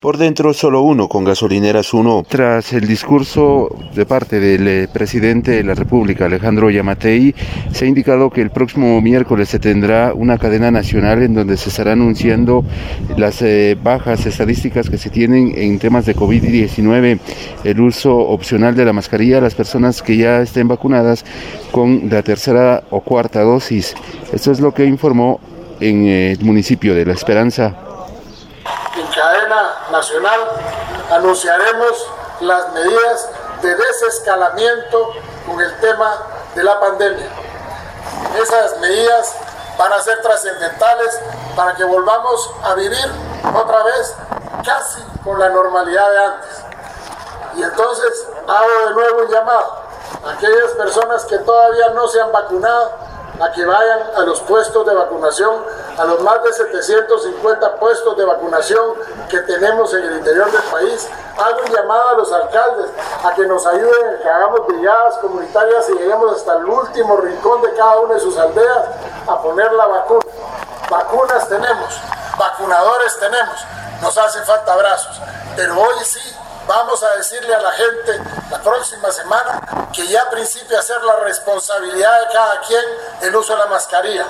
Por dentro solo uno con gasolineras uno. Tras el discurso de parte del eh, presidente de la República, Alejandro Yamatei, se ha indicado que el próximo miércoles se tendrá una cadena nacional en donde se estará anunciando las eh, bajas estadísticas que se tienen en temas de COVID-19, el uso opcional de la mascarilla a las personas que ya estén vacunadas con la tercera o cuarta dosis. Esto es lo que informó en eh, el municipio de La Esperanza cadena nacional anunciaremos las medidas de desescalamiento con el tema de la pandemia. Esas medidas van a ser trascendentales para que volvamos a vivir otra vez casi con la normalidad de antes. Y entonces hago de nuevo un llamado a aquellas personas que todavía no se han vacunado a que vayan a los puestos de vacunación, a los más de 750 puestos de vacunación que tenemos en el interior del país. Hago un llamado a los alcaldes a que nos ayuden, que hagamos brigadas comunitarias y lleguemos hasta el último rincón de cada una de sus aldeas a poner la vacuna. Vacunas tenemos, vacunadores tenemos, nos hacen falta brazos, pero hoy sí vamos a decirle a la gente la próxima semana que ya principia a ser la responsabilidad de cada quien el uso de la mascarilla,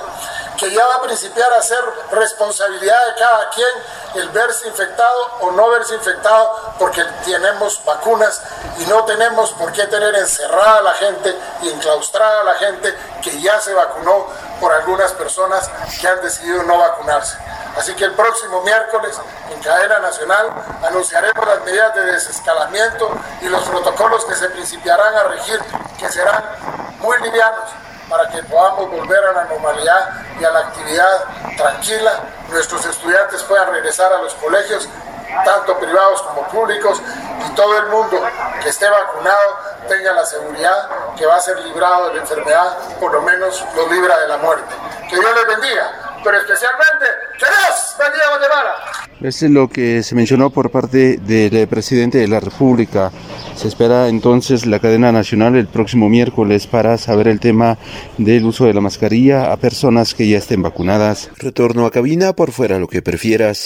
que ya va a principiar a ser responsabilidad de cada quien el verse infectado o no verse infectado porque tenemos vacunas y no tenemos por qué tener encerrada a la gente y enclaustrada a la gente que ya se vacunó por algunas personas que han decidido no vacunarse. Así que el próximo miércoles en cadena nacional anunciaremos las medidas de desescalamiento y los protocolos que se principiarán a regir, que serán muy livianos para que podamos volver a la normalidad y a la actividad tranquila. Nuestros estudiantes puedan regresar a los colegios, tanto privados como públicos, y todo el mundo que esté vacunado tenga la seguridad que va a ser librado de la enfermedad, por lo menos lo libra de la muerte. Que Dios les bendiga pero especialmente Eso es lo que se mencionó por parte del presidente de la República. Se espera entonces la cadena nacional el próximo miércoles para saber el tema del uso de la mascarilla a personas que ya estén vacunadas. Retorno a cabina por fuera lo que prefieras.